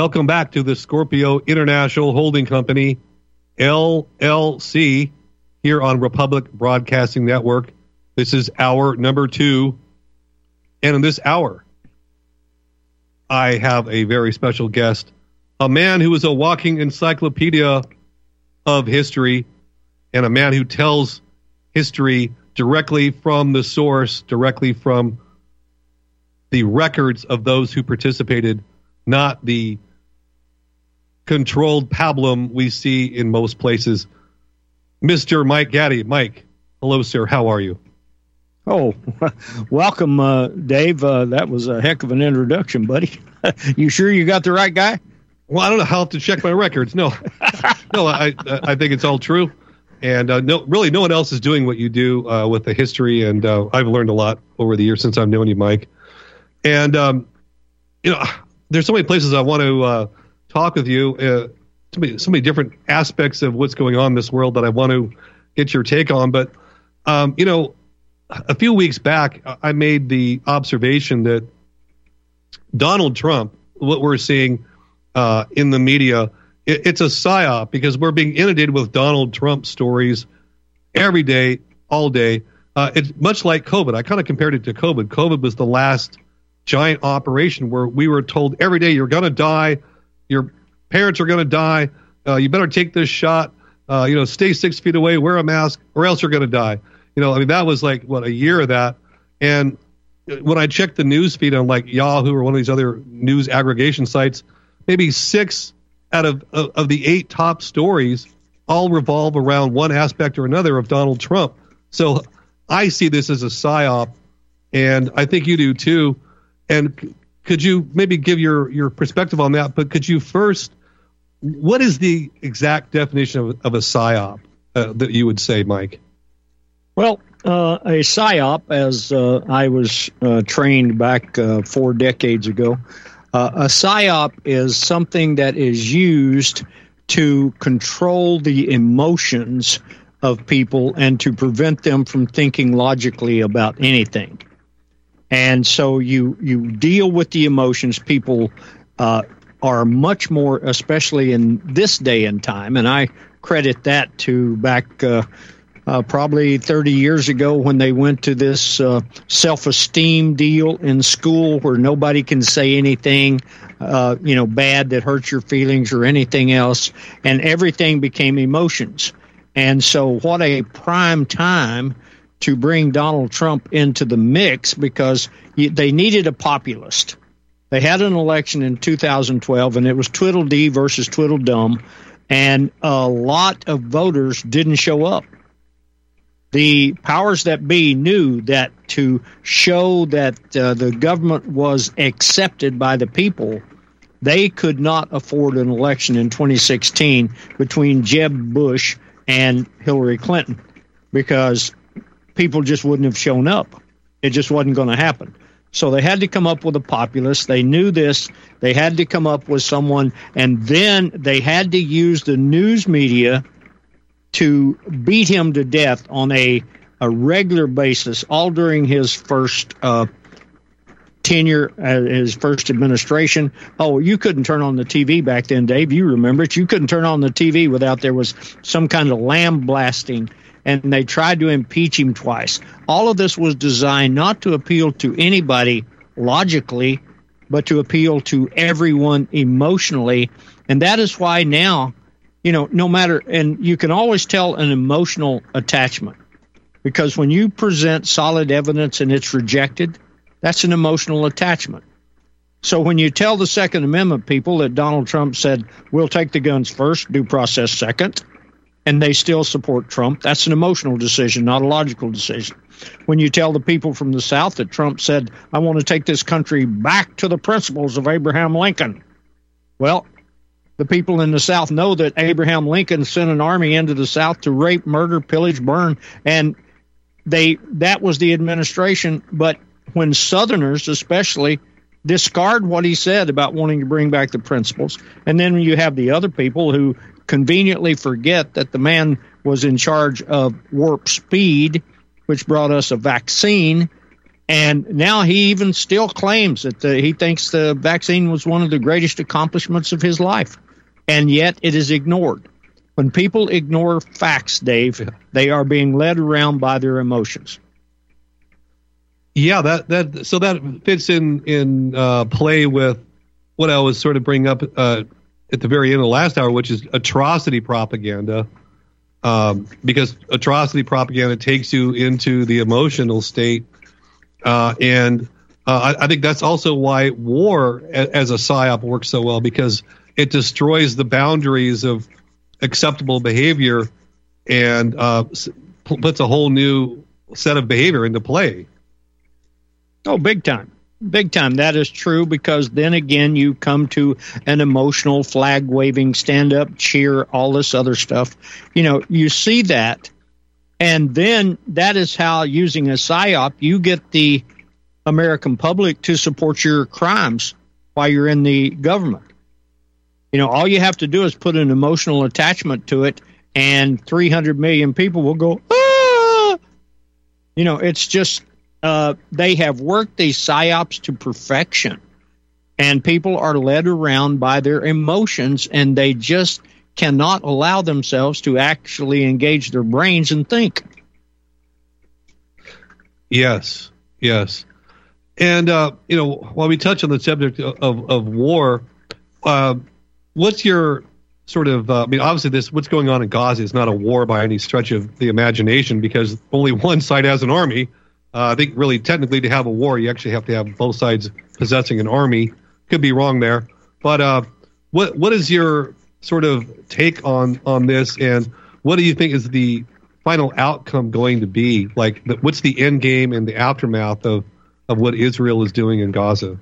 Welcome back to the Scorpio International Holding Company, LLC, here on Republic Broadcasting Network. This is hour number two. And in this hour, I have a very special guest, a man who is a walking encyclopedia of history and a man who tells history directly from the source, directly from the records of those who participated, not the controlled pablum we see in most places. Mr. Mike Gaddy. Mike, hello, sir. How are you? Oh, welcome, uh, Dave. Uh, that was a heck of an introduction, buddy. you sure you got the right guy? Well, I don't know how to check my records. No, no, I I think it's all true, and uh, no, really, no one else is doing what you do uh, with the history, and uh, I've learned a lot over the years since I've known you, Mike. And um, you know, there's so many places I want to uh, talk with you. Uh, so many, so many different aspects of what's going on in this world that I want to get your take on. But um, you know, a few weeks back, I made the observation that Donald Trump, what we're seeing uh, in the media, it, it's a psyop because we're being inundated with Donald Trump stories every day, all day. Uh, it's much like COVID. I kind of compared it to COVID. COVID was the last giant operation where we were told every day you're going to die, your parents are going to die, uh, you better take this shot, uh, you know, stay six feet away, wear a mask, or else you're going to die. You know, I mean, that was like what a year of that. And when I checked the news feed on like Yahoo or one of these other news aggregation sites, maybe six out of of, of the eight top stories all revolve around one aspect or another of Donald Trump. So I see this as a psyop, and I think you do too. And could you maybe give your your perspective on that? But could you first, what is the exact definition of, of a psyop uh, that you would say, Mike? Well, uh, a psyop, as uh, I was uh, trained back uh, four decades ago, uh, a psyop is something that is used to control the emotions of people and to prevent them from thinking logically about anything. And so you you deal with the emotions. People uh, are much more, especially in this day and time, and I credit that to back. Uh, uh, probably 30 years ago when they went to this uh, self esteem deal in school where nobody can say anything, uh, you know, bad that hurts your feelings or anything else, and everything became emotions. And so, what a prime time to bring Donald Trump into the mix because they needed a populist. They had an election in 2012, and it was Tweedledee versus Tweedledum, and a lot of voters didn't show up the powers that be knew that to show that uh, the government was accepted by the people, they could not afford an election in 2016 between Jeb Bush and Hillary Clinton because people just wouldn't have shown up. It just wasn't going to happen. So they had to come up with a populist. They knew this. They had to come up with someone, and then they had to use the news media to beat him to death on a, a regular basis, all during his first uh, tenure, uh, his first administration. Oh, you couldn't turn on the TV back then, Dave. You remember it. You couldn't turn on the TV without there was some kind of lamb blasting. And they tried to impeach him twice. All of this was designed not to appeal to anybody logically, but to appeal to everyone emotionally. And that is why now you know, no matter, and you can always tell an emotional attachment because when you present solid evidence and it's rejected, that's an emotional attachment. So when you tell the Second Amendment people that Donald Trump said, we'll take the guns first, due process second, and they still support Trump, that's an emotional decision, not a logical decision. When you tell the people from the South that Trump said, I want to take this country back to the principles of Abraham Lincoln, well, the people in the South know that Abraham Lincoln sent an army into the South to rape, murder, pillage, burn, and they that was the administration. But when Southerners, especially, discard what he said about wanting to bring back the principles. And then you have the other people who conveniently forget that the man was in charge of warp speed, which brought us a vaccine. And now he even still claims that the, he thinks the vaccine was one of the greatest accomplishments of his life. And yet it is ignored. When people ignore facts, Dave, they are being led around by their emotions. Yeah, that that so that fits in in uh, play with what I was sort of bringing up uh, at the very end of the last hour, which is atrocity propaganda. Um, because atrocity propaganda takes you into the emotional state, uh, and uh, I, I, think that's also why war as a psyop works so well because it destroys the boundaries of acceptable behavior and uh, puts a whole new set of behavior into play. Oh, big time. Big time. That is true because then again, you come to an emotional flag waving, stand up, cheer, all this other stuff. You know, you see that. And then that is how, using a PSYOP, you get the American public to support your crimes while you're in the government. You know, all you have to do is put an emotional attachment to it, and 300 million people will go, ah! You know, it's just uh, they have worked these psyops to perfection, and people are led around by their emotions, and they just cannot allow themselves to actually engage their brains and think. Yes, yes, and uh, you know, while we touch on the subject of of war, uh, what's your sort of uh, I mean obviously this what's going on in Gaza is not a war by any stretch of the imagination because only one side has an army uh, I think really technically to have a war, you actually have to have both sides possessing an army. Could be wrong there, but uh, what what is your sort of take on on this, and what do you think is the final outcome going to be? Like, the, what's the end game and the aftermath of of what Israel is doing in Gaza?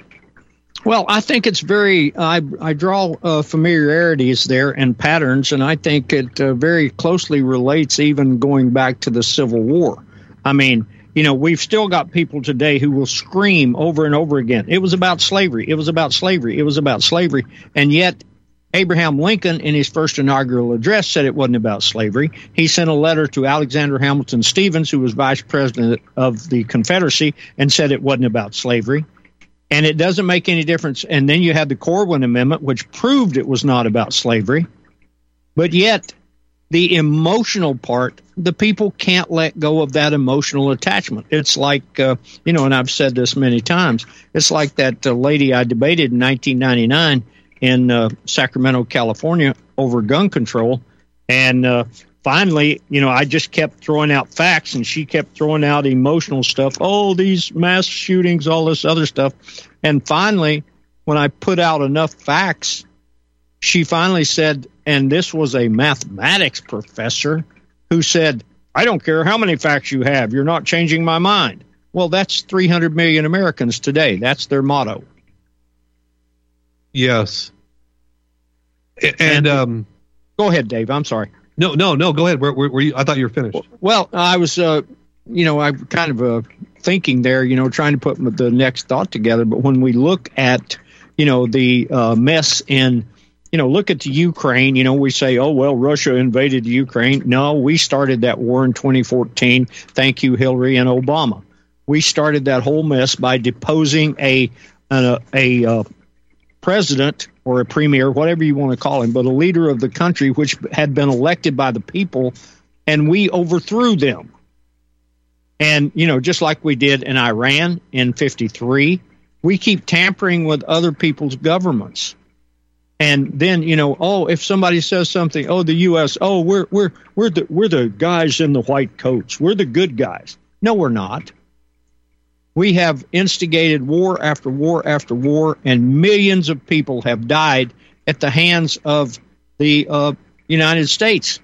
Well, I think it's very. I I draw uh, familiarities there and patterns, and I think it uh, very closely relates, even going back to the Civil War. I mean you know, we've still got people today who will scream over and over again. It was about slavery. It was about slavery. It was about slavery. And yet, Abraham Lincoln, in his first inaugural address, said it wasn't about slavery. He sent a letter to Alexander Hamilton Stephens, who was vice president of the Confederacy, and said it wasn't about slavery. And it doesn't make any difference. And then you had the Corwin Amendment, which proved it was not about slavery. But yet, the emotional part, the people can't let go of that emotional attachment. It's like, uh, you know, and I've said this many times, it's like that uh, lady I debated in 1999 in uh, Sacramento, California over gun control. And uh, finally, you know, I just kept throwing out facts and she kept throwing out emotional stuff. Oh, these mass shootings, all this other stuff. And finally, when I put out enough facts, she finally said, and this was a mathematics professor who said, I don't care how many facts you have, you're not changing my mind. Well, that's 300 million Americans today. That's their motto. Yes. And, and um, go ahead, Dave. I'm sorry. No, no, no. Go ahead. Where, where, where you, I thought you were finished. Well, I was, uh, you know, I'm kind of uh, thinking there, you know, trying to put the next thought together. But when we look at, you know, the uh, mess in you know, look at the Ukraine. You know, we say, oh, well, Russia invaded Ukraine. No, we started that war in 2014. Thank you, Hillary and Obama. We started that whole mess by deposing a a, a uh, president or a premier, whatever you want to call him, but a leader of the country which had been elected by the people, and we overthrew them. And you know, just like we did in Iran in '53, we keep tampering with other people's governments And then you know, oh, if somebody says something, oh, the U.S., oh, we're we're we're the we're the guys in the white coats, we're the good guys. No, we're not. We have instigated war after war after war, and millions of people have died at the hands of the uh, United States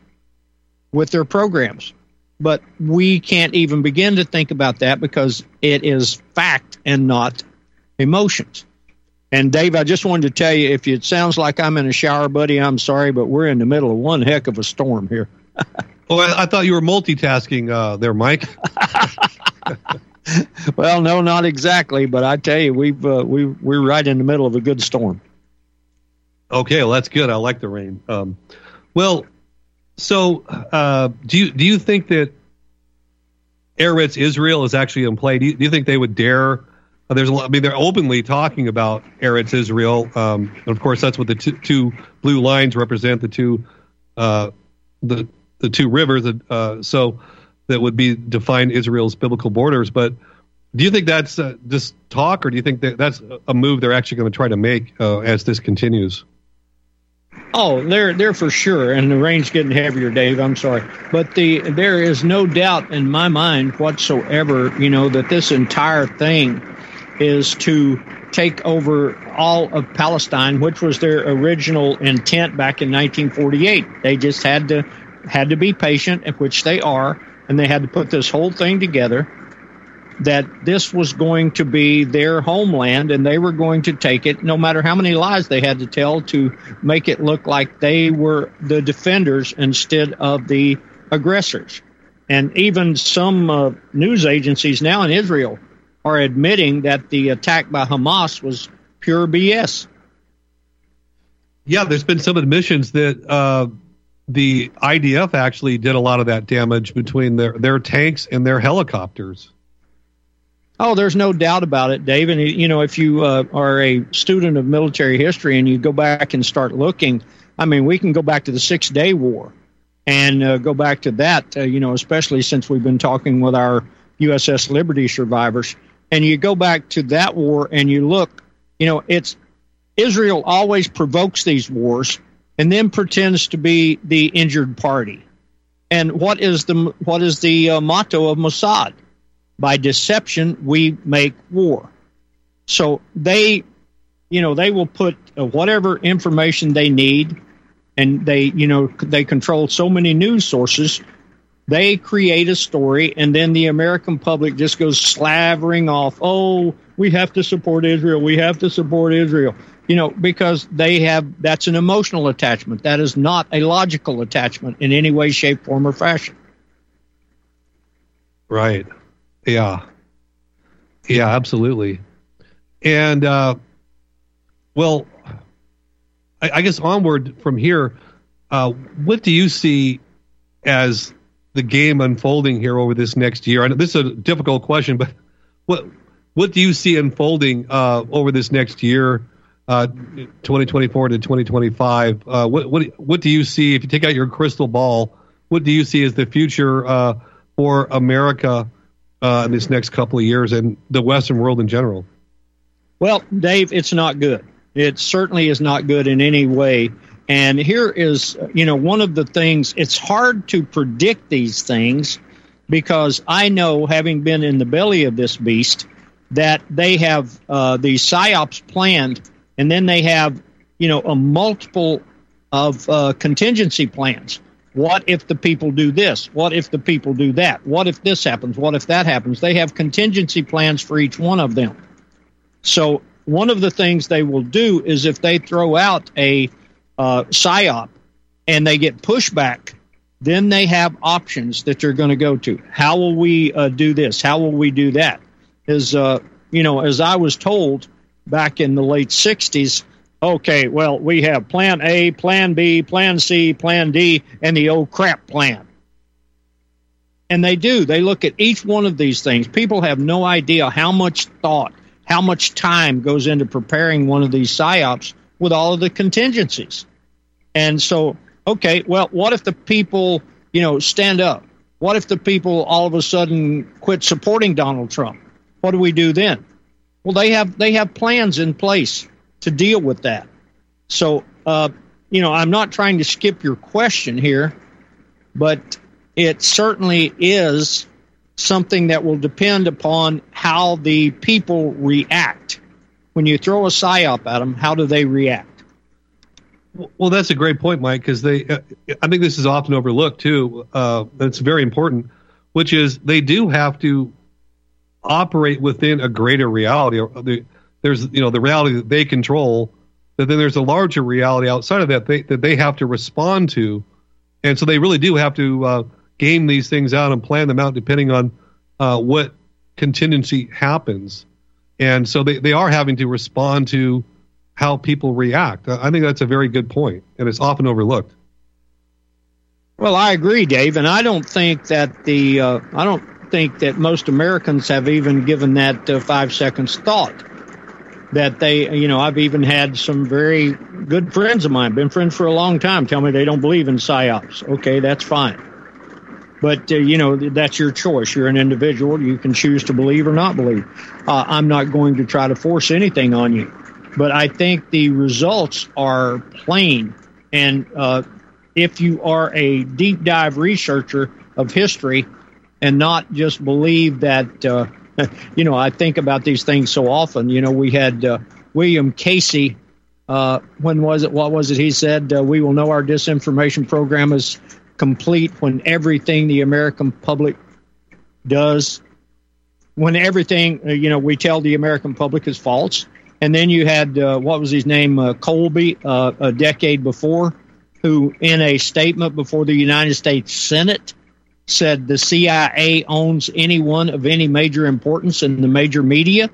with their programs. But we can't even begin to think about that because it is fact and not emotions. And Dave, I just wanted to tell you if it sounds like I'm in a shower, buddy, I'm sorry, but we're in the middle of one heck of a storm here. oh, I, I, thought you were multitasking uh, there, Mike. well, no, not exactly, but I tell you, we've uh, we we're right in the middle of a good storm. Okay, well that's good. I like the rain. Um, well, so uh, do you do you think that Eretz Israel is actually in play? Do you, do you think they would dare? There's a lot, I mean, they're openly talking about Eretz Israel. Um, and of course, that's what the two, two blue lines represent. The two uh, the the two rivers. Uh, so that would be define Israel's biblical borders. But do you think that's uh, just talk, or do you think that that's a move they're actually going to try to make uh, as this continues? Oh, they're they're for sure, and the rain's getting heavier, Dave. I'm sorry, but the there is no doubt in my mind whatsoever, you know, that this entire thing is to take over all of Palestine, which was their original intent back in 1948. They just had to had to be patient, which they are, and they had to put this whole thing together that this was going to be their homeland and they were going to take it no matter how many lies they had to tell to make it look like they were the defenders instead of the aggressors. And even some uh, news agencies now in Israel are admitting that the attack by Hamas was pure BS. Yeah, there's been some admissions that uh, the IDF actually did a lot of that damage between their, their tanks and their helicopters. Oh, there's no doubt about it, Dave. And you know, if you uh, are a student of military history and you go back and start looking, I mean, we can go back to the Six Day War and uh, go back to that. Uh, you know, especially since we've been talking with our USS Liberty survivors, and you go back to that war and you look, you know, it's Israel always provokes these wars and then pretends to be the injured party. And what is the what is the uh, motto of Mossad? by deception we make war. So they, you know, they will put uh, whatever information they need, and they, you know, they control so many news sources. They create a story, and then the American public just goes slavering off. Oh, we have to support Israel. We have to support Israel. You know, because they have that's an emotional attachment. That is not a logical attachment in any way, shape, form, or fashion. Right. Yeah. Yeah, absolutely. And uh, well, I, I, guess onward from here, uh, what do you see as the game unfolding here over this next year? And this is a difficult question, but what what do you see unfolding uh, over this next year, uh, 2024 to 2025? Uh, what what what do you see if you take out your crystal ball? What do you see as the future uh, for America? in this next couple of years and the Western world in general? Well, Dave, it's not good. It certainly is not good in any way. And here is, you know, one of the things, it's hard to predict these things because I know, having been in the belly of this beast, that they have uh, these psyops planned, and then they have, you know, a multiple of uh, contingency plans. What if the people do this? What if the people do that? What if this happens? What if that happens? They have contingency plans for each one of them. So, one of the things they will do is if they throw out a uh, PSYOP and they get pushback, then they have options that they're going to go to. How will we uh, do this? How will we do that? As, uh, you know, as I was told back in the late 60s, Okay, well, we have plan A, plan B, plan C, plan D, and the old crap plan. And they do. They look at each one of these things. People have no idea how much thought, how much time goes into preparing one of these psyops with all of the contingencies. And so, okay, well, what if the people, you know, stand up? What if the people all of a sudden quit supporting Donald Trump? What do we do then? Well, they have they have plans in place to deal with that. So uh, you know, I'm not trying to skip your question here, but it certainly is something that will depend upon how the people react. When you throw a psyop at them, how do they react? Well, that's a great point, Mike, because they, uh, I think this is often overlooked too. Uh, it's very important, which is they do have to operate within a greater reality. There's, you know, the reality that they control, but then there's a larger reality outside of that they, that they have to respond to, and so they really do have to uh, game these things out and plan them out depending on uh, what contingency happens, and so they, they are having to respond to how people react. I think that's a very good point, and it's often overlooked. Well, I agree, Dave, and I don't think that the uh, I don't think that most Americans have even given that uh, five seconds thought. That they, you know, I've even had some very good friends of mine, been friends for a long time, tell me they don't believe in psyops. Okay, that's fine. But, uh, you know, that's your choice. You're an individual. You can choose to believe or not believe. Uh, I'm not going to try to force anything on you but I think the results are plain. And uh, if you are a deep dive researcher of history and not just believe that, uh, you know, I think about these things so often. You know, we had uh, William Casey. Uh, when was it? What was it? He said, uh, "We will know our disinformation program is complete when everything the American public does, when everything uh, you know we tell the American public is false." And then you had, uh, what was his name, uh, Colby, uh, a decade before, who, in a statement before the United States Senate, said the CIA owns anyone of any major importance in the major media.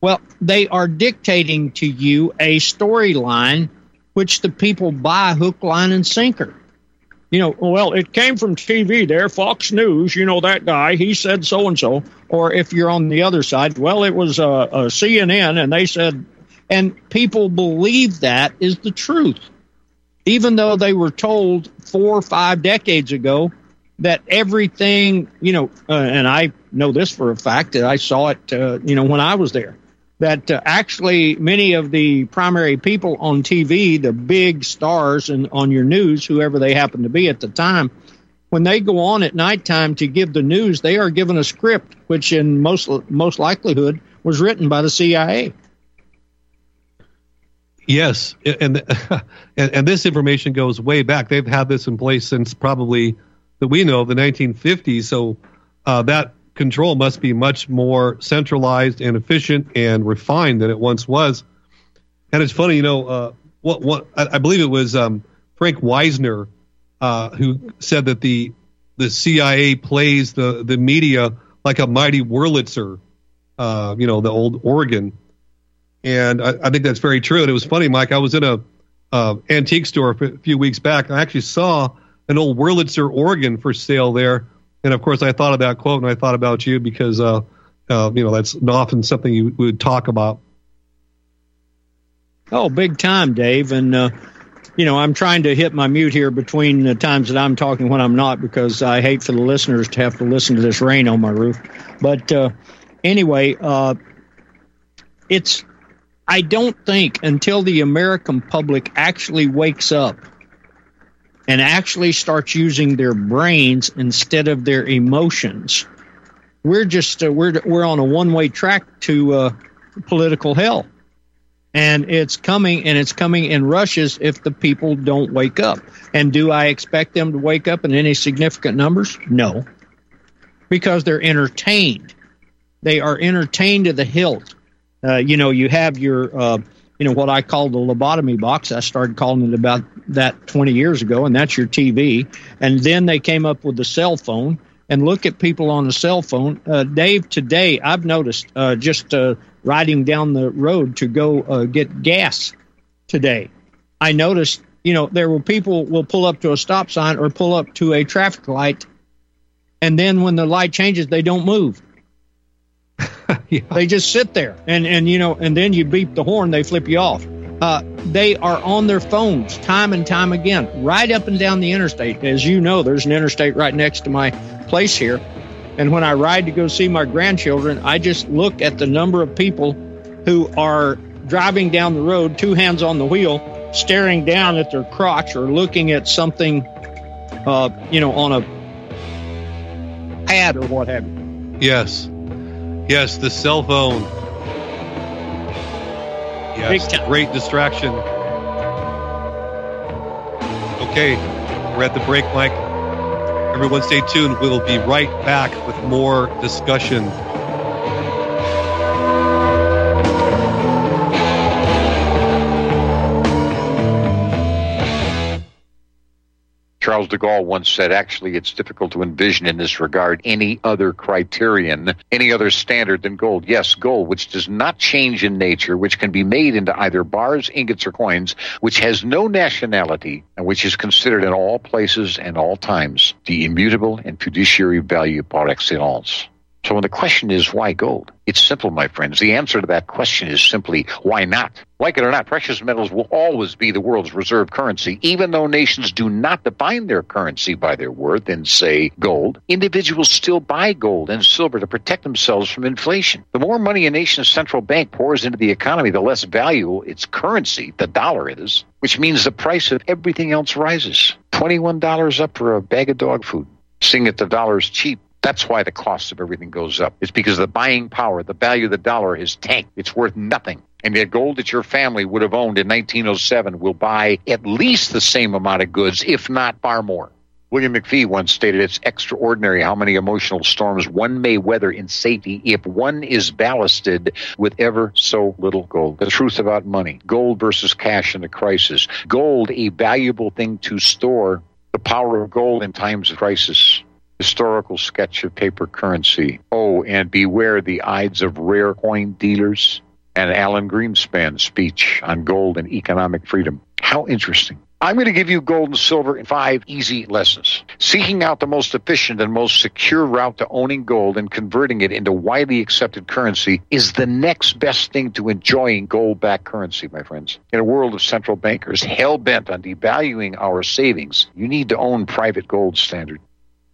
Well, they are dictating to you a storyline which the people buy hook, line, and sinker you know, well, it came from TV there, Fox News, you know, that guy, he said so and so. Or if you're on the other side, well, it was a, uh, CNN and they said, and people believe that is the truth. Even though they were told four or five decades ago that everything, you know, uh, and I know this for a fact that I saw it, uh, you know, when I was there that uh, actually many of the primary people on TV, the big stars and on your news, whoever they happen to be at the time, when they go on at nighttime to give the news, they are given a script, which in most most likelihood was written by the CIA. Yes, and and, and this information goes way back. They've had this in place since probably that we know the 1950s. So uh, that control must be much more centralized and efficient and refined than it once was. And it's funny, you know, uh, what what I, I, believe it was um, Frank Wisner uh, who said that the the CIA plays the the media like a mighty Wurlitzer, uh, you know, the old organ. And I, I, think that's very true. And it was funny, Mike. I was in a uh, antique store a few weeks back. I actually saw an old Wurlitzer organ for sale there and of course, I thought of that quote and I thought about you because, uh, uh, you know, that's often something you would talk about. Oh, big time, Dave. And, uh, you know, I'm trying to hit my mute here between the times that I'm talking when I'm not because I hate for the listeners to have to listen to this rain on my roof. But uh, anyway, uh, it's, I don't think until the American public actually wakes up and actually starts using their brains instead of their emotions. We're just uh, we're we're on a one way track to uh, political hell, and it's coming and it's coming in rushes if the people don't wake up. And do I expect them to wake up in any significant numbers? No, because they're entertained. They are entertained to the hilt. Uh, you know, you have your uh, you know what I call the lobotomy box. I started calling it about that 20 years ago, and that's your TV. And then they came up with the cell phone. And look at people on the cell phone. Uh, Dave, today I've noticed uh, just uh, riding down the road to go uh, get gas today. I noticed, you know, there were people will pull up to a stop sign or pull up to a traffic light, and then when the light changes, they don't move yeah. They just sit there, and and you know, and then you beep the horn, they flip you off. Uh, they are on their phones time and time again, right up and down the interstate. As you know, there's an interstate right next to my place here. And when I ride to go see my grandchildren, I just look at the number of people who are driving down the road, two hands on the wheel, staring down at their crotch or looking at something, uh, you know, on a pad or what have you. Yes. Yes, the cell phone. Yes, great distraction. Okay, we're at the break, Mike. Everyone stay tuned. We'll be right back with more discussion. Charles de Gaulle once said, actually, it's difficult to envision in this regard any other criterion, any other standard than gold. Yes, gold, which does not change in nature, which can be made into either bars, ingots, or coins, which has no nationality, and which is considered in all places and all times the immutable and fiduciary value par excellence. So when the question is why gold, it's simple, my friends. The answer to that question is simply why not? Like it or not, precious metals will always be the world's reserve currency, even though nations do not define their currency by their worth in, say, gold. Individuals still buy gold and silver to protect themselves from inflation. The more money a nation's central bank pours into the economy, the less valuable its currency, the dollar, is, which means the price of everything else rises. $21 up for a bag of dog food. Seeing that the dollar is cheap that's why the cost of everything goes up. It's because the buying power, the value of the dollar is tanked. It's worth nothing. And the gold that your family would have owned in 1907 will buy at least the same amount of goods, if not far more. William McPhee once stated it's extraordinary how many emotional storms one may weather in safety if one is ballasted with ever so little gold. The truth about money, gold versus cash in a crisis, gold a valuable thing to store, the power of gold in times of crisis historical sketch of paper currency. Oh, and beware the Ides of rare coin dealers and Alan Greenspan's speech on gold and economic freedom. How interesting. I'm going to give you gold and silver in five easy lessons. Seeking out the most efficient and most secure route to owning gold and converting it into widely accepted currency is the next best thing to enjoying gold backed currency, my friends. In a world of central bankers hell bent on devaluing our savings, you need to own private gold standard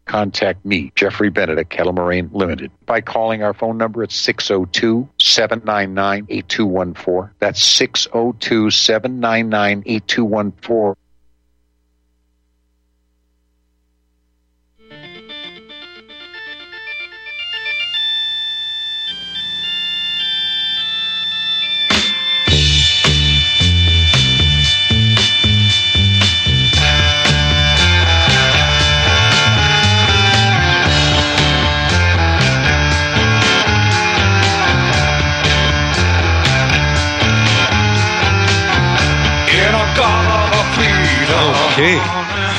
contact me, Jeffrey Bennett at Kettle Moraine Limited, by calling our phone number at 602 799 8214. That's 602 799 8214.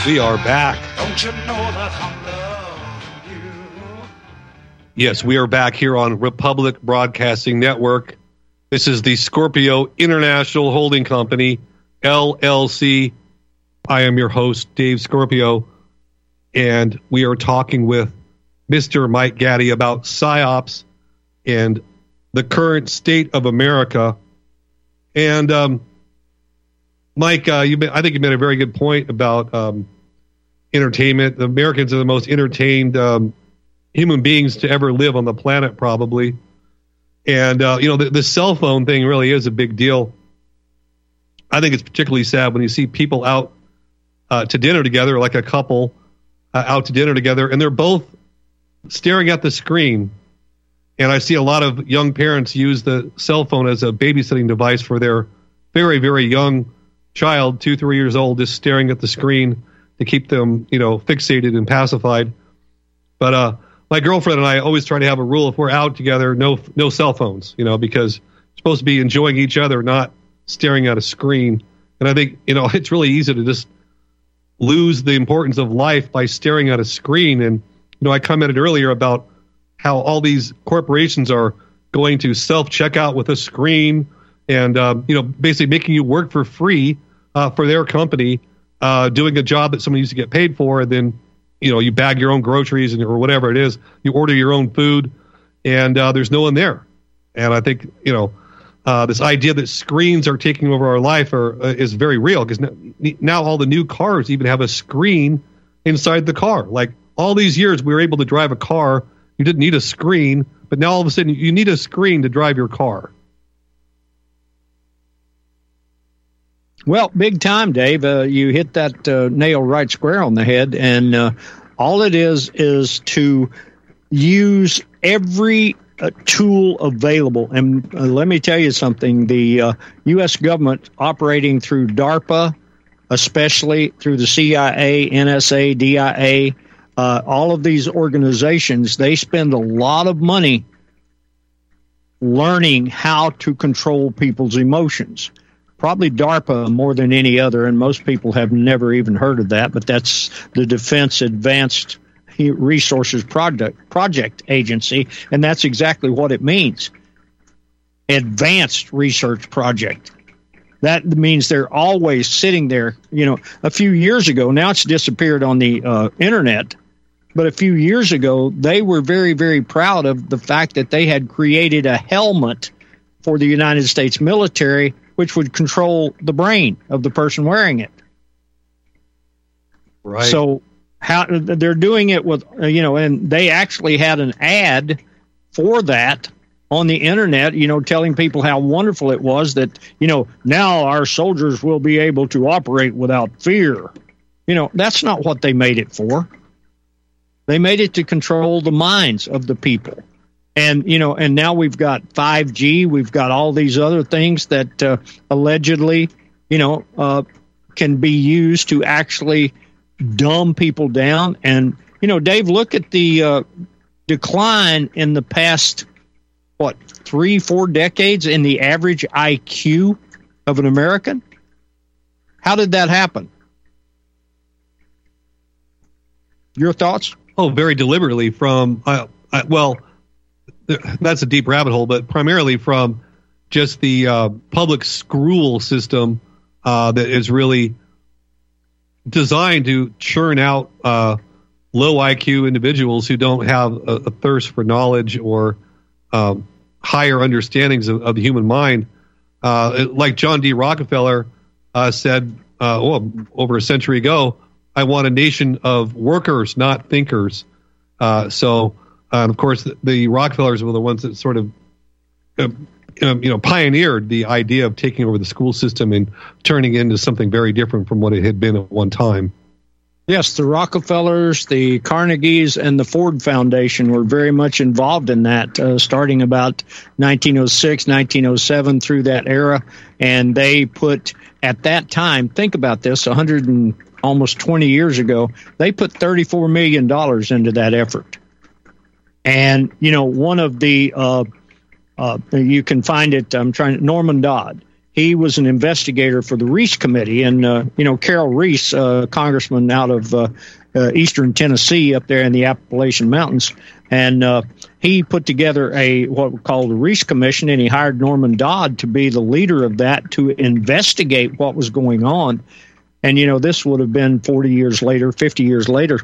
We are back. Yes, we are back here on Republic Broadcasting Network. This is the Scorpio International Holding Company, LLC. I am your host, Dave Scorpio, and we are talking with Mr. Mike Gaddy about PSYOPs and the current state of America. And um, Mike, uh, you I think you made a very good point about um, entertainment. The Americans are the most entertained um, human beings to ever live on the planet, probably. And uh, you know, the, the cell phone thing really is a big deal. I think it's particularly sad when you see people out uh, to dinner together, like a couple uh, out to dinner together, and they're both staring at the screen. And I see a lot of young parents use the cell phone as a babysitting device for their very, very young child, two, three years old, just staring at the screen to keep them, you know, fixated and pacified. But uh, my girlfriend and I always try to have a rule: if we're out together, no, no cell phones, you know, because we're supposed to be enjoying each other, not staring at a screen. And I think, you know, it's really easy to just lose the importance of life by staring at a screen. And you know, I commented earlier about how all these corporations are going to self checkout with a screen and um, you know basically making you work for free uh, for their company, uh, doing a job that someone used to get paid for, and then you know you bag your own groceries and or whatever it is, you order your own food, and uh, there's no one there. And I think you know uh, this idea that screens are taking over our life are, uh, is very real because now, now all the new cars even have a screen inside the car. Like all these years, we were able to drive a car. You didn't need a screen, but now all of a sudden you need a screen to drive your car. Well, big time, Dave. Uh, you hit that uh, nail right square on the head, and uh, all it is is to use every uh, tool available. And uh, let me tell you something: the U.S. Uh, government, operating through DARPA, especially through the CIA, NSA, DIA, all of these organizations, they spend a lot of money learning how to control people's emotions probably DARPA more than any other, and most people have never even heard of that, but that's the Defense Advanced Resources Project, Project Agency, and that's exactly what it means. Advanced Research Project. That means they're always sitting there. You know, a few years ago, now it's disappeared on the uh, internet, but a few years ago, they were very, very proud of the fact that they had created a helmet for the United States military which would control the brain of the person wearing it. Right. So how they're doing it with uh, you know, and they actually had an ad for that on the internet, you know, telling people how wonderful it was that, you know, now our soldiers will be able to operate without fear. You know, that's not what they made it for. They made it to control the minds of the people and you know and now we've got 5g we've got all these other things that uh, allegedly you know uh, can be used to actually dumb people down. And you know dave look at the uh, decline in the past what three four decades in the average iq of an american? How did that happen? Your thoughts? Oh very deliberately from uh, well that's a deep rabbit hole, but primarily from just the uh, public school system uh, that is really designed to churn out uh, low IQ individuals who don't have a, a thirst for knowledge or um, higher understandings of, of, the human mind. Uh, like John D. Rockefeller uh, said oh, over a century ago, I want a nation of workers, not thinkers. so uh, and of course, the, the, Rockefellers were the ones that sort of, uh, um, you know, pioneered the idea of taking over the school system and turning it into something very different from what it had been at one time. Yes, the Rockefellers, the Carnegies, and the Ford Foundation were very much involved in that, uh, starting about 1906, 1907, through that era. And they put, at that time, think about this, 100 and almost 20 years ago, they put $34 million into that effort. And you know, one of the uh, uh, you can find it. I'm trying. Norman Dodd. He was an investigator for the Reece Committee, and uh, you know Carroll Reece, uh, congressman out of uh, uh, eastern Tennessee, up there in the Appalachian Mountains, and he put together a what we call the Reece Commission, and he hired Norman Dodd to be the leader of that to investigate what was going on. And, you know, this would have been 40 years later, 50 years later.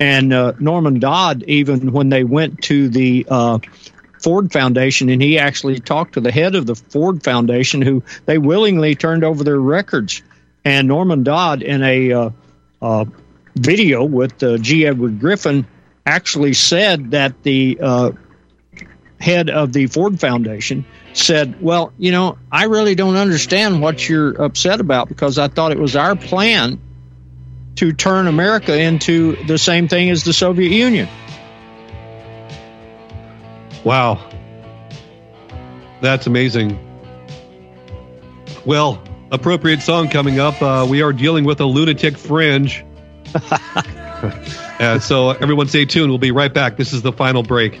And uh, Norman Dodd, even when they went to the uh, Ford Foundation, and he actually talked to the head of the Ford Foundation, who they willingly turned over their records. And Norman Dodd, in a uh, uh video with uh, G. Edward Griffin, actually said that the uh, head of the Ford Foundation said, Well, you know, I really don't understand what you're upset about because I thought it was our plan to turn America into the same thing as the Soviet Union. Wow. That's amazing. Well, appropriate song coming up. Uh, we are dealing with a lunatic fringe. uh, so everyone stay tuned. We'll be right back. This is the final break.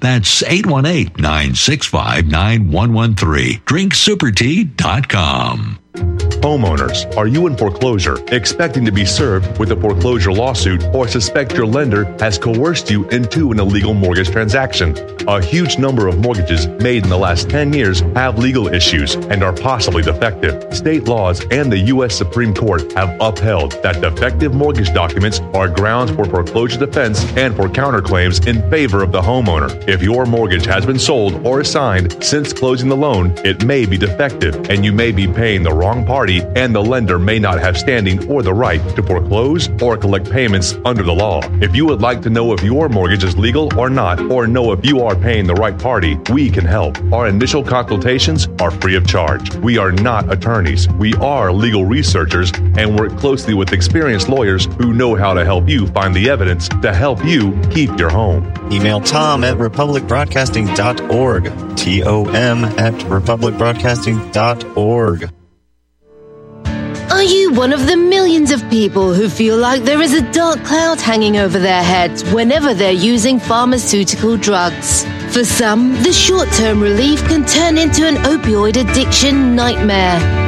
That's 818-965-9113 drinksupertea.com. Homeowners, are you in foreclosure, expecting to be served with a foreclosure lawsuit, or suspect your lender has coerced you into an illegal mortgage transaction? A huge number of mortgages made in the last 10 years have legal issues and are possibly defective. State laws and the U.S. Supreme Court have upheld that defective mortgage documents are grounds for foreclosure defense and for counterclaims in favor of the homeowner. If your mortgage has been sold or assigned since closing the loan, it may be defective and you may be paying the wrong party and the lender may not have standing or the right to foreclose or collect payments under the law. If you would like to know if your mortgage is legal or not, or know if you are paying the right party, we can help. Our initial consultations are free of charge. We are not attorneys. We are legal researchers and work closely with experienced lawyers who know how to help you find the evidence to help you keep your home. Email Tom at republicbroadcasting.org. T O M at republicbroadcasting.org. Are you one of the millions of people who feel like there is a dark cloud hanging over their heads whenever they're using pharmaceutical drugs? For some, the short term relief can turn into an opioid addiction nightmare.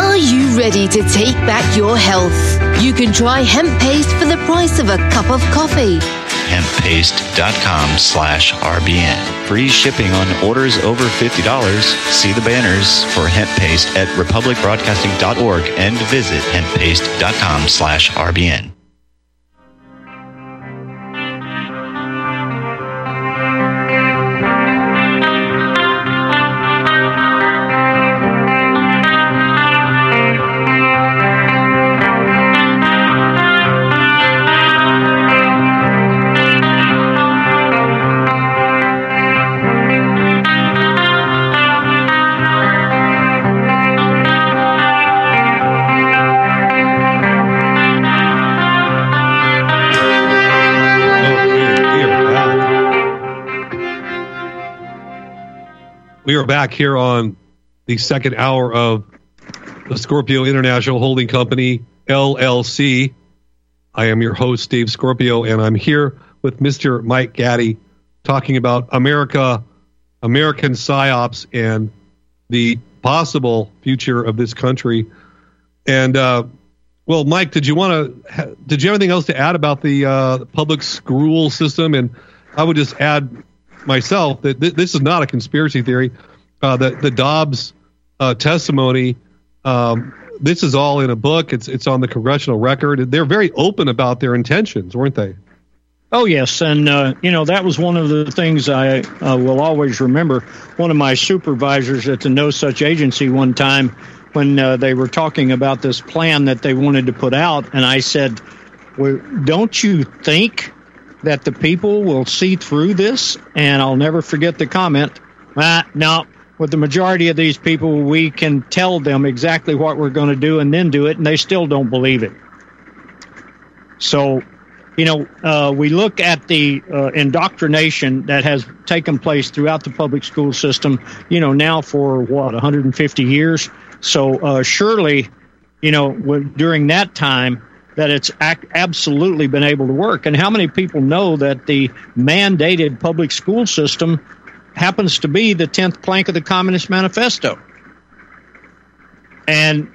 Are you ready to take back your health? You can try hemp paste for the price of a cup of coffee hemppaste.com slash RBN. Free shipping on orders over $50. See the banners for hemp paste at republicbroadcasting.org and visit hemppaste.com slash RBN. Back here on the second hour of the Scorpio International Holding Company, LLC. I am your host, Dave Scorpio, and I'm here with Mr. Mike Gaddy talking about America, American psyops, and the possible future of this country. And, uh, well, Mike, did you want to, did you have anything else to add about the uh, public school system? And I would just add myself that th- this is not a conspiracy theory. Uh, the the Dodd's uh, testimony, um, this is all in a book. It's it's on the congressional record. They're very open about their intentions, weren't they? Oh yes, and uh, you know that was one of the things I uh, will always remember. One of my supervisors at the No Such Agency one time, when uh, they were talking about this plan that they wanted to put out, and I said, well, "Don't you think that the people will see through this?" And I'll never forget the comment. Ah, no, with the majority of these people, we can tell them exactly what we're going to do and then do it, and they still don't believe it. So, you know, uh, we look at the uh, indoctrination that has taken place throughout the public school system, you know, now for what, 150 years? So, uh, surely, you know, during that time, that it's ac- absolutely been able to work. And how many people know that the mandated public school system happens to be the 10th plank of the Communist Manifesto? And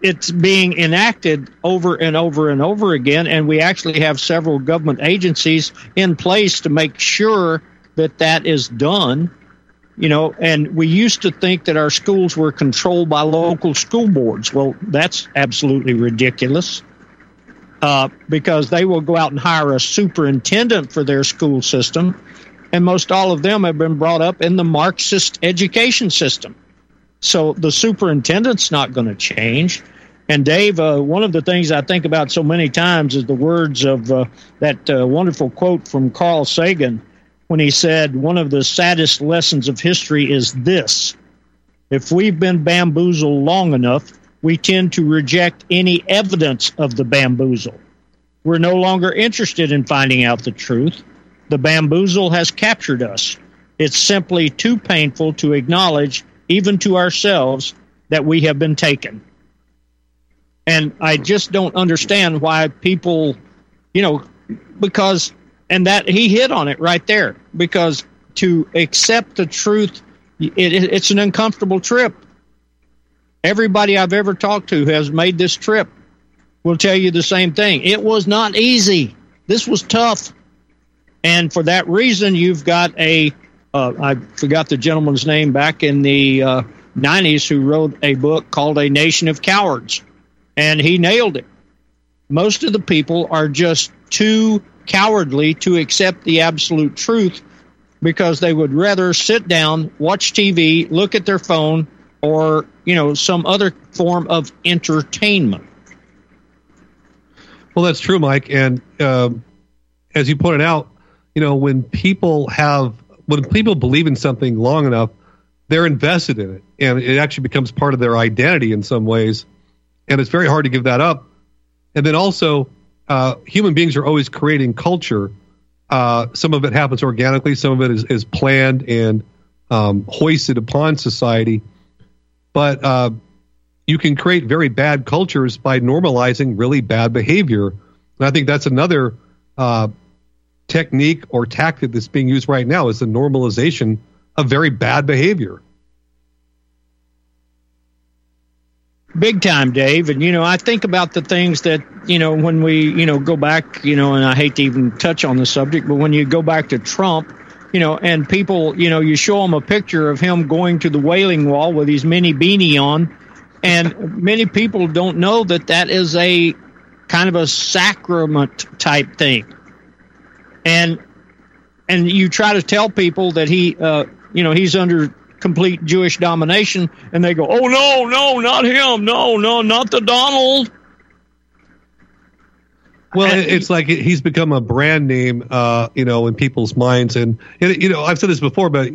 it's being enacted over and over and over again. And we actually have several government agencies in place to make sure that that is done. You know, and we used to think that our schools were controlled by local school boards. Well, that's absolutely ridiculous uh, because they will go out and hire a superintendent for their school system. And most all of them have been brought up in the Marxist education system. So the superintendent's not going to change. And Dave, uh, one of the things I think about so many times is the words of uh, that uh, wonderful quote from Carl Sagan when he said, One of the saddest lessons of history is this if we've been bamboozled long enough, we tend to reject any evidence of the bamboozle. We're no longer interested in finding out the truth. The bamboozle has captured us. It's simply too painful to acknowledge, even to ourselves, that we have been taken. And I just don't understand why people, you know, because, and that he hit on it right there, because to accept the truth, it, it, it's an uncomfortable trip. Everybody I've ever talked to has made this trip will tell you the same thing. It was not easy. This was tough. And for that reason, you've got a uh, I forgot the gentleman's name back in the uh, 90s who wrote a book called A Nation of Cowards. And he nailed it. Most of the people are just too cowardly to accept the absolute truth because they would rather sit down, watch TV, look at their phone, or you know some other form of entertainment. Well, that's true, Mike. And um, as you pointed out, you know when people have when people believe in something long enough, they're invested in it, and it actually becomes part of their identity in some ways, and it's very hard to give that up. And then also, uh, human beings are always creating culture. Uh, some of it happens organically, some of it is, is planned and um, hoisted upon society. But uh, you can create very bad cultures by normalizing really bad behavior. And I think that's another uh, technique or tactic that's being used right now is the normalization of very bad behavior. Big time, Dave. And, you know, I think about the things that, you know, when we, you know, go back, you know, and I hate to even touch on the subject, but when you go back to Trump, you know, and people, you know, you show them a picture of him going to the Wailing Wall with his mini beanie on, and many people don't know that that is a kind of a sacrament type thing, and and you try to tell people that he, uh, you know, he's under complete Jewish domination, and they go, "Oh no, no, not him, no, no, not the Donald." Well, it's like he's become a brand name, uh, you know, in people's minds, and you know, I've said this before, but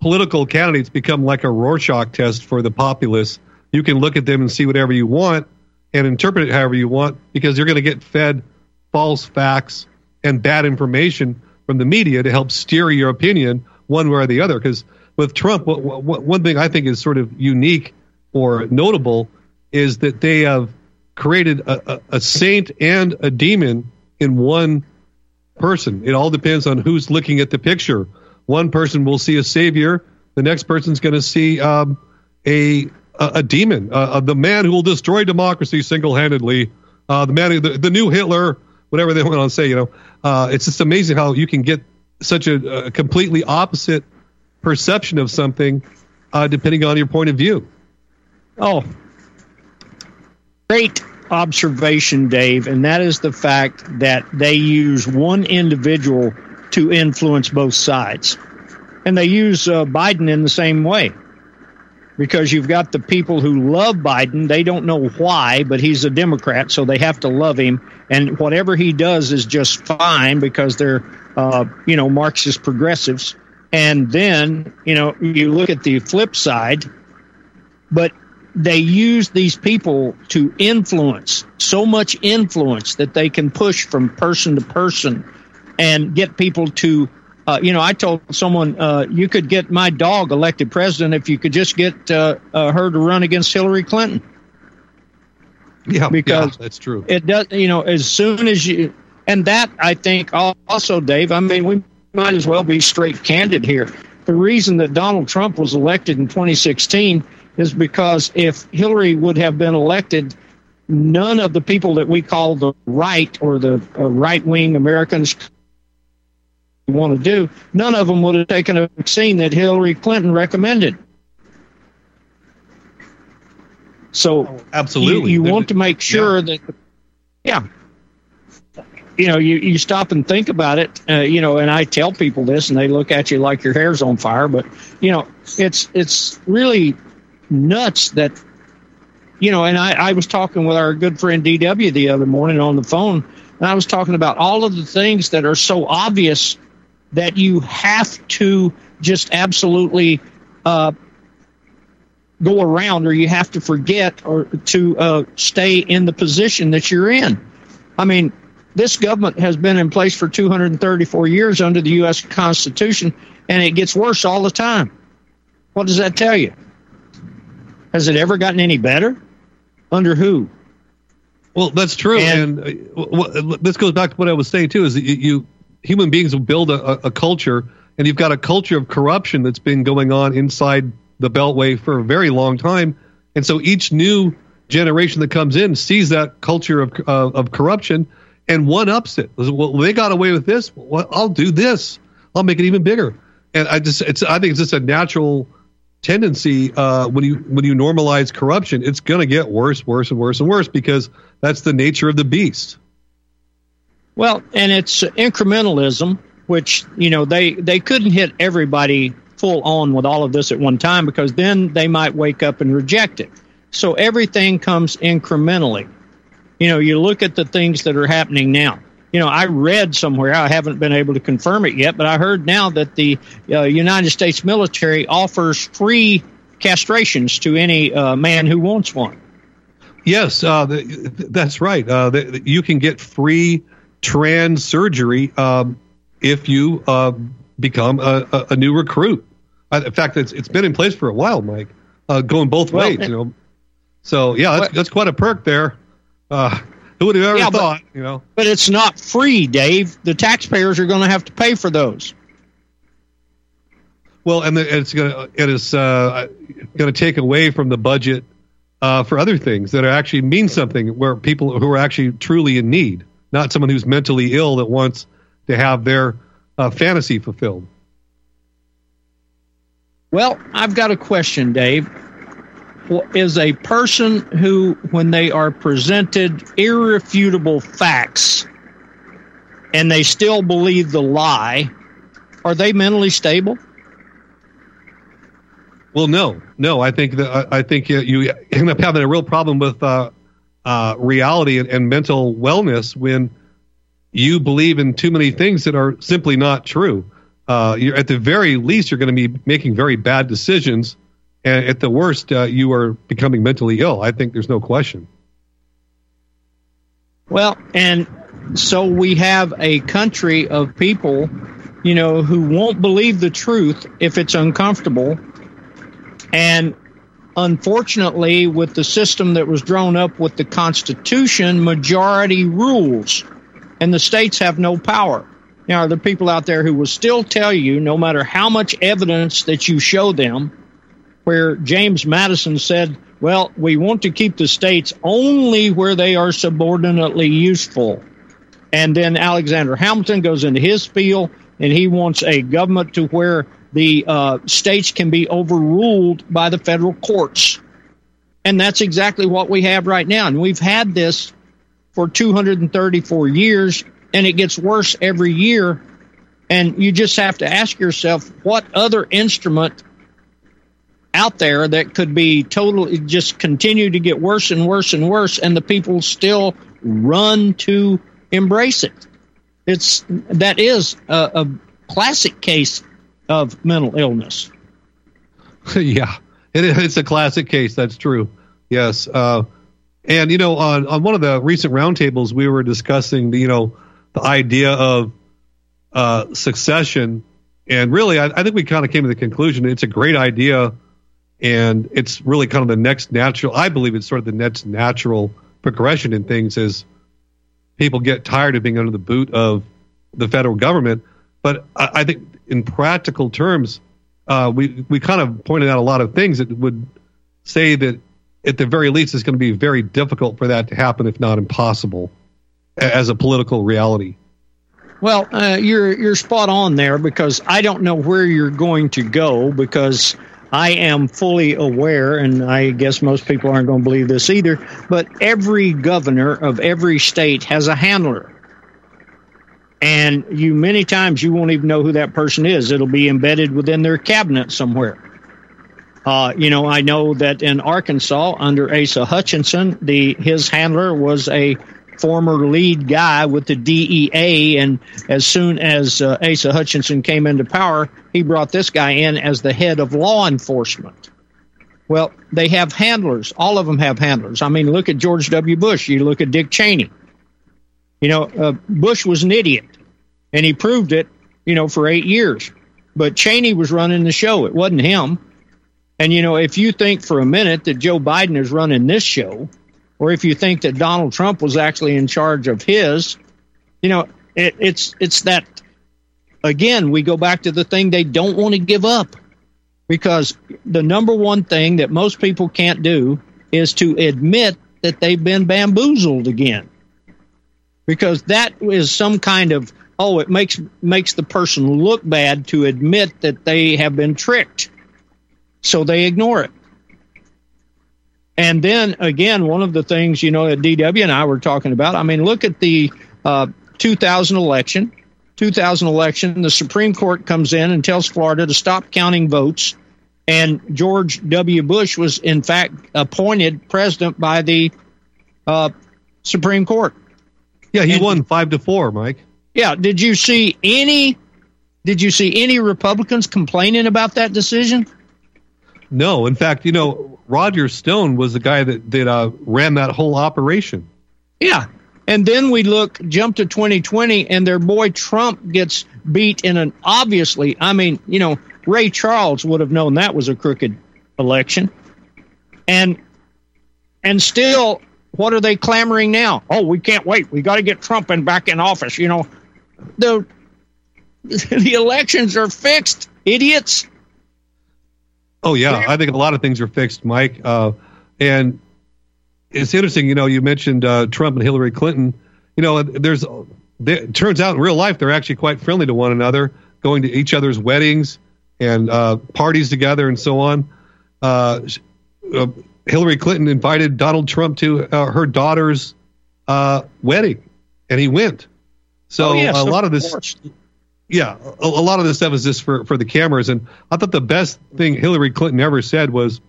political candidates become like a Rorschach test for the populace. You can look at them and see whatever you want and interpret it however you want because you're going to get fed false facts and bad information from the media to help steer your opinion one way or the other. Because with Trump, what, what, one thing I think is sort of unique or notable is that they have created a, a, a, saint and a demon in one person. It all depends on who's looking at the picture. One person will see a savior, the next person's going to see um, a, a, a demon, uh, the man who will destroy democracy single handedly, uh, the man, the, the new Hitler, whatever they want to say. You know, uh, it's just amazing how you can get such a, a completely opposite perception of something uh, depending on your point of view. Oh, great observation, Dave, and that is the fact that they use one individual to influence both sides. And they use uh, Biden in the same way because you've got the people who love Biden. They don't know why, but he's a Democrat, so they have to love him. And whatever he does is just fine because they're, uh, you know, Marxist progressives. And then, you know, you look at the flip side, but they use these people to influence so much influence that they can push from person to person and get people to uh, you know i told someone uh, you could get my dog elected president if you could just get uh, uh her to run against hillary clinton Yeah, because yeah, that's true. It does, you know, as soon as you, and that I think also, Dave. I mean, we might as well be straight candid here. The reason that Donald Trump was elected in 2016 is because if Hillary would have been elected, none of the people that we call the right or the uh, right wing Americans want to do, none of them would have taken a vaccine that Hillary Clinton recommended. So oh, absolutely, you, you want to make sure yeah. that, yeah, you know, you, you stop and think about it, uh, you know, and I tell people this, and they look at you like your hair's on fire. But you know, it's it's really nuts that, you know, and I, I was talking with our good friend DW the other morning on the phone, and I was talking about all of the things that are so obvious that you have to just absolutely uh, go around or you have to forget or to uh, stay in the position that you're in. I mean, this government has been in place for 234 years under the U.S. Constitution, and it gets worse all the time. What does that tell you? Has it ever gotten any better? Under who? Well, that's true, and, and uh, well, this goes back to what I was saying too. Is you, you human beings will build a, a culture, and you've got a culture of corruption that's been going on inside the Beltway for a very long time. And so each new generation that comes in sees that culture of, uh, of corruption and one ups it. Well, they got away with this. Well, I'll do this. I'll make it even bigger. And I just, it's, I think it's just a natural tendency uh, when you when you normalize corruption. It's going to get worse, worse, and worse and worse because that's the nature of the beast. Well, and it's incrementalism, which you know they they couldn't hit everybody full on with all of this at one time because then they might wake up and reject it. So everything comes incrementally. You know, you look at the things that are happening now. You know, I read somewhere, I haven't been able to confirm it yet, but I heard now that the uh, United States military offers free castrations to any uh, man who wants one. Yes, uh, that's right. Uh, you can get free trans surgery um, if you uh, become a, a, new recruit. in fact, it's it's been in place for a while, Mike, uh, going both well, ways. You know, so yeah, that's, that's quite a perk there. Uh, who would have ever yeah, thought? But, you know, but it's not free, Dave. The taxpayers are going to have to pay for those. Well, and it's going to it is uh, going to take away from the budget uh, for other things that are actually mean something, where people who are actually truly in need, not someone who's mentally ill that wants to have their uh, fantasy fulfilled. Well, I've got a question, Dave. Is a person who, when they are presented irrefutable facts and they still believe the lie, are they mentally stable? Well, no, no. I think that I think you end up having a real problem with uh, uh, reality and, and mental wellness when you believe in too many things that are simply not true. Uh, you're at the very least you're going to be making very bad decisions, and at the worst uh, you are becoming mentally ill. I think there's no question. Well, and so we have a country of people, you know, who won't believe the truth if it's uncomfortable, and unfortunately, with the system that was drawn up with the Constitution, majority rules and the states have no power. Now, are there people out there who will still tell you, no matter how much evidence that you show them, where James Madison said, well, we want to keep the states only where they are subordinately useful. And then Alexander Hamilton goes into his spiel and he wants a government to where the uh, states can be overruled by the federal courts. And that's exactly what we have right now. And we've had this for 234 years, and it gets worse every year. And you just have to ask yourself what other instrument out there that could be totally just continue to get worse and worse and worse, and the people still run to embrace it. It's that is a, a classic case of mental illness. yeah, it, it's a classic case. That's true. Yes. Uh, and you know, on on one of the recent roundtables, we were discussing the you know the idea of uh, succession, and really, I, I think we kind of came to the conclusion it's a great idea, and it's really kind of the next natural. I believe it's sort of the next natural progression in things as people get tired of being under the boot of the federal government. But I, I think in practical terms, uh, we we kind of pointed out a lot of things that would say that at the very least it's going to be very difficult for that to happen, if not impossible, as a political reality. Well, uh, you're you're spot on there because I don't know where you're going to go because I am fully aware, and I guess most people aren't going to believe this either. But every governor of every state has a handler, and you many times you won't even know who that person is. It'll be embedded within their cabinet somewhere. Uh, you know, I know that in Arkansas under Asa Hutchinson, the his handler was a former lead guy with the DEA. And as soon as uh, Asa Hutchinson came into power, he brought this guy in as the head of law enforcement. Well, they have handlers. All of them have handlers. I mean, look at George W. Bush. You look at Dick Cheney. You know, uh, Bush was an idiot, and he proved it, you know, for eight years. But Cheney was running the show. It wasn't him. And, you know, if you think for a minute that Joe Biden is running this show, or if you think that Donald Trump was actually in charge of his, you know, it, it's it's that again we go back to the thing they don't want to give up because the number one thing that most people can't do is to admit that they've been bamboozled again because that is some kind of oh it makes makes the person look bad to admit that they have been tricked so they ignore it and then again, one of the things, you know, that DW and I were talking about, I mean, look at the uh, 2000 election. 2000 election, the Supreme Court comes in and tells Florida to stop counting votes. And George W. Bush was, in fact, appointed president by the uh, Supreme Court. Yeah, he And- won five to four, Mike. Yeah, did you see any? Did you see any Republicans complaining about that decision? No, in fact, you know, Roger Stone was the guy that that uh, ran that whole operation. Yeah. And then we look, jump to 2020, and their boy Trump gets beat in an obviously, I mean, you know, Ray Charles would have known that was a crooked election. And and still, what are they clamoring now? Oh, we can't wait. We got to get Trump in back in office. You know, the the elections are fixed, idiots. Oh yeah, I think a lot of things are fixed, Mike. Uh, and it's interesting, you know, you mentioned uh, Trump and Hillary Clinton. You know, there's there, it turns out in real life they're actually quite friendly to one another, going to each other's weddings and uh, parties together and so on. Uh, uh, Hillary Clinton invited Donald Trump to uh, her daughter's uh, wedding, and he went. So Oh, yes, a lot of this course. yeah, a, a lot of this stuff is just for, for the cameras. And I thought the best thing Hillary Clinton ever said was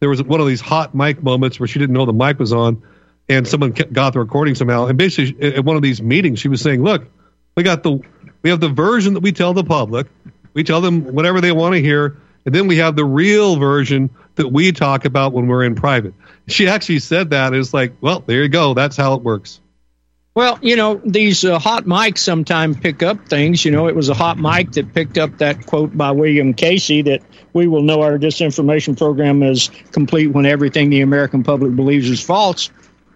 there was one of these hot mic moments where she didn't know the mic was on, and someone kept, got the recording somehow. And basically, at one of these meetings, she was saying, "Look, we got the we have the version that we tell the public, we tell them whatever they want to hear, and then we have the real version that we talk about when we're in private." She actually said that. It's like, well, there you go. That's how it works. Well, you know, these uh, hot mics sometimes pick up things. You know, it was a hot mic that picked up that quote by William Casey that we will know our disinformation program is complete when everything the American public believes is false.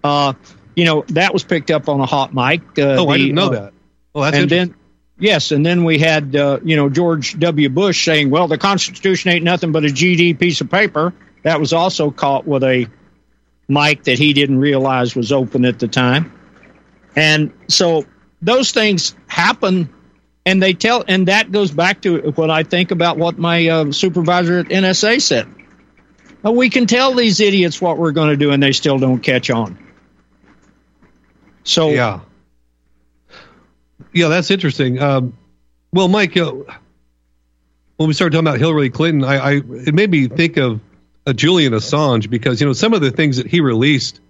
Uh, you know, that was picked up on a hot mic. Uh, Oh, I didn't know uh, that. Well, that's and then, yes, and then we had, uh, you know, George W. Bush saying, well, the Constitution ain't nothing but a GD piece of paper. That was also caught with a mic that he didn't realize was open at the time. And so those things happen, and they tell, and that goes back to what I think about what my uh, supervisor at NSA said. Uh, we can tell these idiots what we're going to do, and they still don't catch on. So Yeah. Yeah, that's interesting. Um, well, Mike, uh, when we started talking about Hillary Clinton, I, I it made me think of uh, Julian Assange because you know some of the things that he released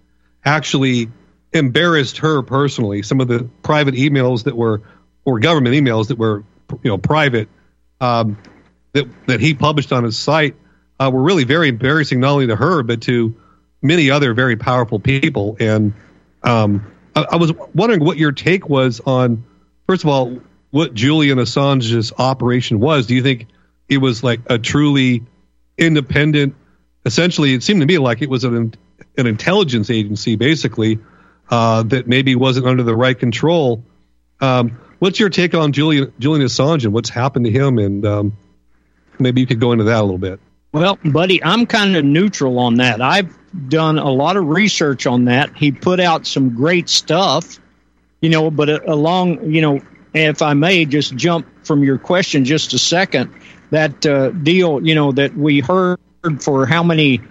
actually embarrassed her personally. Some of the private emails that were or government emails that were you know private um, that that he published on his site uh, were really very embarrassing not only to her but to many other very powerful people. And um, I, I was wondering what your take was on first of all what Julian Assange's operation was. Do you think it was like a truly independent? Essentially, it seemed to me like it was an an intelligence agency, basically, uh, that maybe wasn't under the right control. Um, what's your take on Julian Julian Assange and what's happened to him? And um, maybe you could go into that a little bit. Well, buddy, I'm kind of neutral on that. I've done a lot of research on that. He put out some great stuff, you know, but uh, along, you know, if I may just jump from your question just a second, that uh, deal, you know, that we heard for how many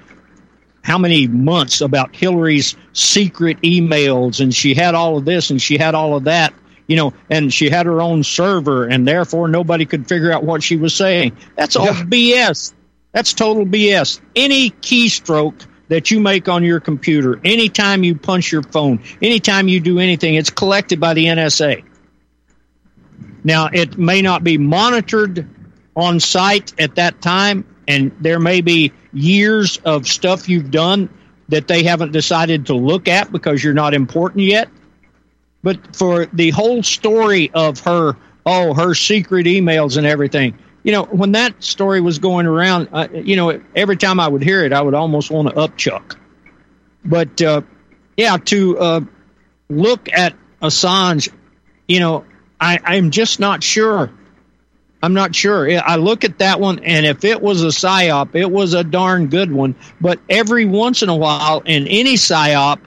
how many months about Hillary's secret emails and she had all of this and she had all of that, you know, and she had her own server and therefore nobody could figure out what she was saying. That's all yeah. BS. That's total BS. Any keystroke that you make on your computer, anytime you punch your phone, anytime you do anything, it's collected by the NSA. Now, it may not be monitored on site at that time, and there may be years of stuff you've done that they haven't decided to look at because you're not important yet. But for the whole story of her, oh, her secret emails and everything, you know, when that story was going around, uh, you know, every time I would hear it, I would almost want to upchuck. But uh, yeah, to uh, look at Assange, you know, I, I'm just not sure. I'm not sure. I look at that one, and if it was a psyop, it was a darn good one. But every once in a while, in any psyop,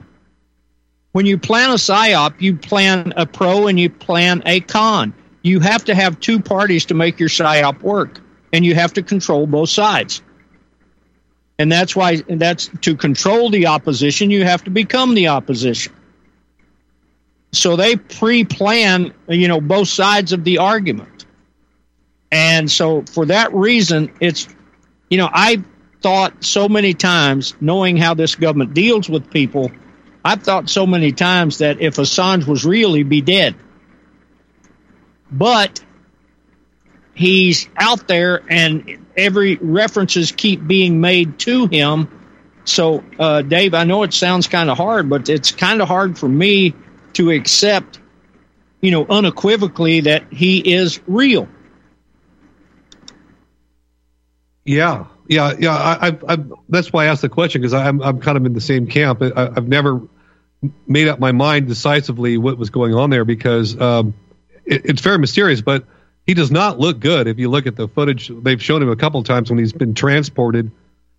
when you plan a psyop, you plan a pro and you plan a con you have to have two parties to make your psyop work, and you have to control both sides. And that's why that's to control the opposition, you have to become the opposition. So they pre-plan, you know, both sides of the argument. And so for that reason, it's you know, I thought so many times, knowing how this government deals with people, I've thought so many times that if Assange was real, he'd be dead but he's out there and every references keep being made to him. So, uh, Dave, I know it sounds kind of hard, but it's kind of hard for me to accept, you know, unequivocally that he is real. Yeah, yeah, yeah. I, I, I that's why I asked the question because I'm I'm kind of in the same camp. I, have never made up my mind decisively what was going on there because um, it, it's very mysterious, but he does not look good. If you look at the footage, they've shown him a couple of times when he's been transported.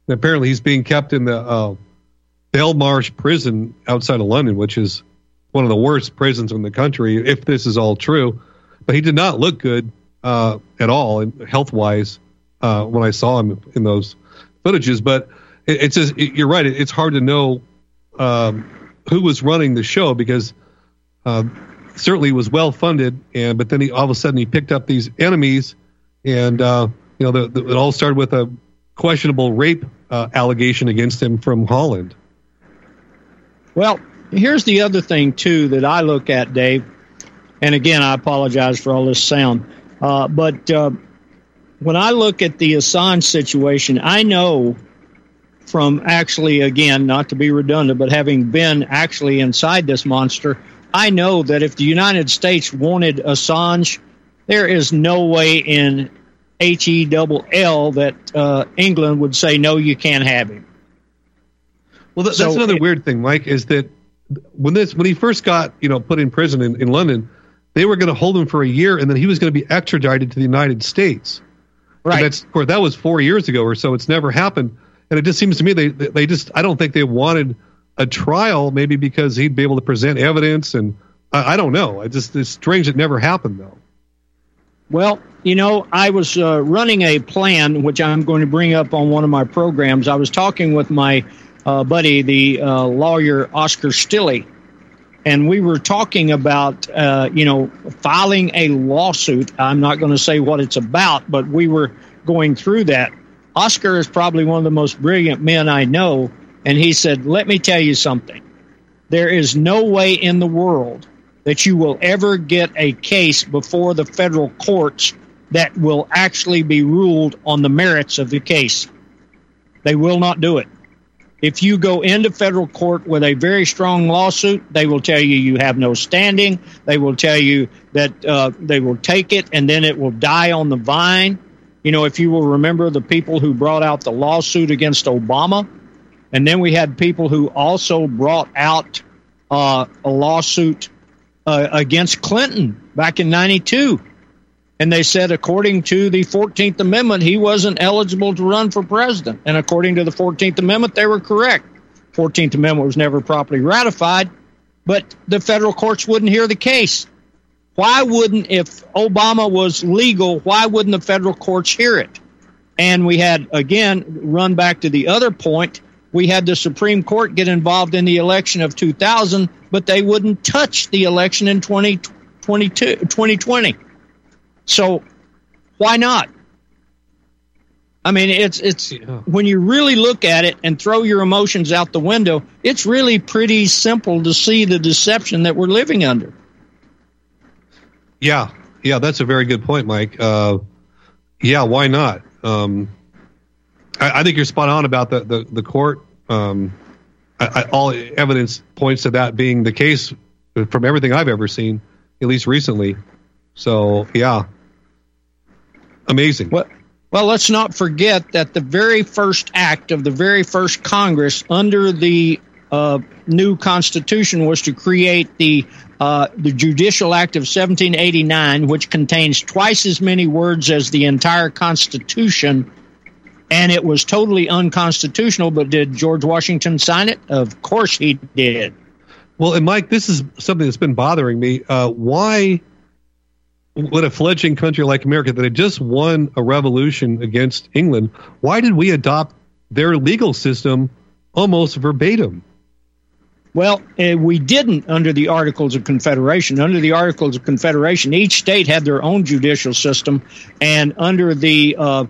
And apparently, he's being kept in the uh, Belmarsh prison outside of London, which is one of the worst prisons in the country, if this is all true. But he did not look good uh, at all, health wise, uh, when I saw him in those footages. But it, it's just, it, you're right. It, it's hard to know um, who was running the show because uh, certainly was well funded, and but then he all of a sudden he picked up these enemies, and uh, you know the, the, it all started with a questionable rape uh, allegation against him from Holland. Well, here's the other thing too that I look at, Dave, and again I apologize for all this sound, uh, but uh, when I look at the Assange situation, I know from actually again not to be redundant, but having been actually inside this monster I know that if the United States wanted Assange, there is no way in H E double L that uh, England would say no, you can't have him. Well, that's so another it, weird thing, Mike, is that when this when he first got you know put in prison in, in London, they were going to hold him for a year, and then he was going to be extradited to the United States. Right. And that's of course that was four years ago or so. It's never happened, and it just seems to me they they just I don't think they wanted a trial, maybe because he'd be able to present evidence, and I, I don't know. I just it's strange it never happened though. Well, you know, I was uh, running a plan, which I'm going to bring up on one of my programs. I was talking with my uh, buddy, the uh, lawyer Oscar Stilley, and we were talking about, uh, you know, filing a lawsuit. I'm not going to say what it's about, but we were going through that. Oscar is probably one of the most brilliant men I know, and he said, Let me tell you something. There is no way in the world that you will ever get a case before the federal courts that will actually be ruled on the merits of the case. They will not do it. If you go into federal court with a very strong lawsuit, they will tell you you have no standing. They will tell you that uh, they will take it and then it will die on the vine. You know, if you will remember the people who brought out the lawsuit against Obama, And then we had people who also brought out uh, a lawsuit uh, against Clinton back in 92. And they said, according to the 14th Amendment, he wasn't eligible to run for president. And according to the 14th Amendment, they were correct. 14th Amendment was never properly ratified, but the federal courts wouldn't hear the case. Why wouldn't, if Obama was legal, why wouldn't the federal courts hear it? And we had, again, run back to the other point, we had the Supreme Court get involved in the election of 2000, but they wouldn't touch the election in 2022, 2020. So why not? I mean, it's it's yeah. when you really look at it and throw your emotions out the window, it's really pretty simple to see the deception that we're living under. Yeah, yeah, that's a very good point, Mike. Uh, yeah, why not? Um, I, I, think you're spot on about the the, the court. Um, I, I, all evidence points to that being the case from everything I've ever seen, at least recently. So yeah, amazing. Well, well, let's not forget that the very first act of the very first Congress under the uh, new Constitution was to create the uh, the Judicial Act of 1789, which contains twice as many words as the entire Constitution, and it was totally unconstitutional. But did George Washington sign it? Of course he did. Well, and Mike, this is something that's been bothering me. Uh, why would a fledgling country like America that had just won a revolution against England, why did we adopt their legal system almost verbatim? Well, uh, we didn't under the Articles of Confederation. Under the Articles of Confederation, each state had their own judicial system, and under the uh,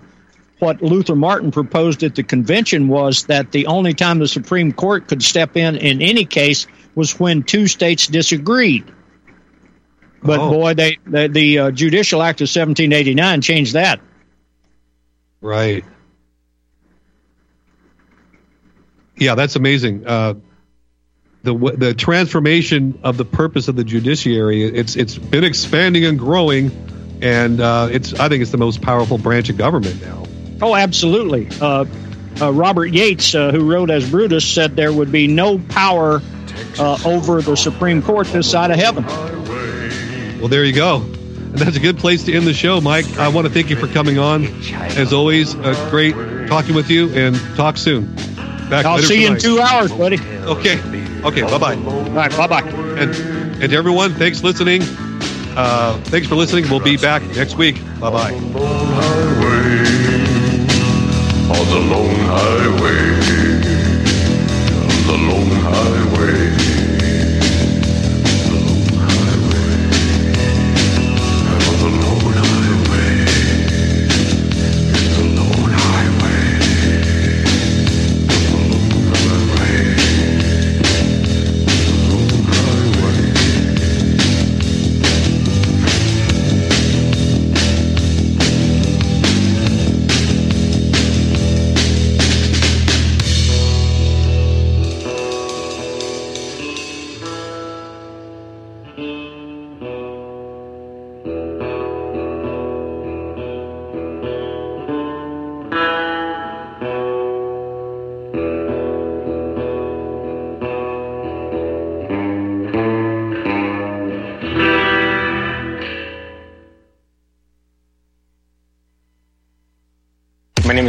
what Luther Martin proposed at the convention was that the only time the Supreme Court could step in in any case was when two states disagreed. But oh. boy, they, the, the uh, Judicial Act of 1789 changed that. Right. Yeah, that's amazing. Uh, the the transformation of the purpose of the judiciary it's it's been expanding and growing, and uh, it's I think it's the most powerful branch of government now. Oh, absolutely. Uh, uh, Robert Yates, uh, who wrote as Brutus, said there would be no power uh, over the Supreme Court this side of heaven. Well, there you go. And that's a good place to end the show, Mike. I want to thank you for coming on. As always, uh, great talking with you, and talk soon. Back I'll see you in two hours, buddy. Okay. Okay. Bye bye. All right. Bye bye. And and to everyone, thanks for listening. Uh, thanks for listening. We'll be back next week. Bye bye. On the lone highway, on the lone highway.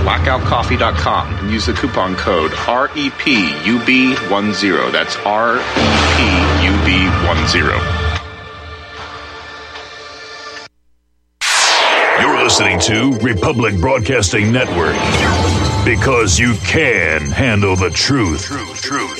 Blackoutcoffee.com and use the coupon code REPUB10. That's REPUB10. You're listening to Republic Broadcasting Network because you can handle the truth. truth, truth.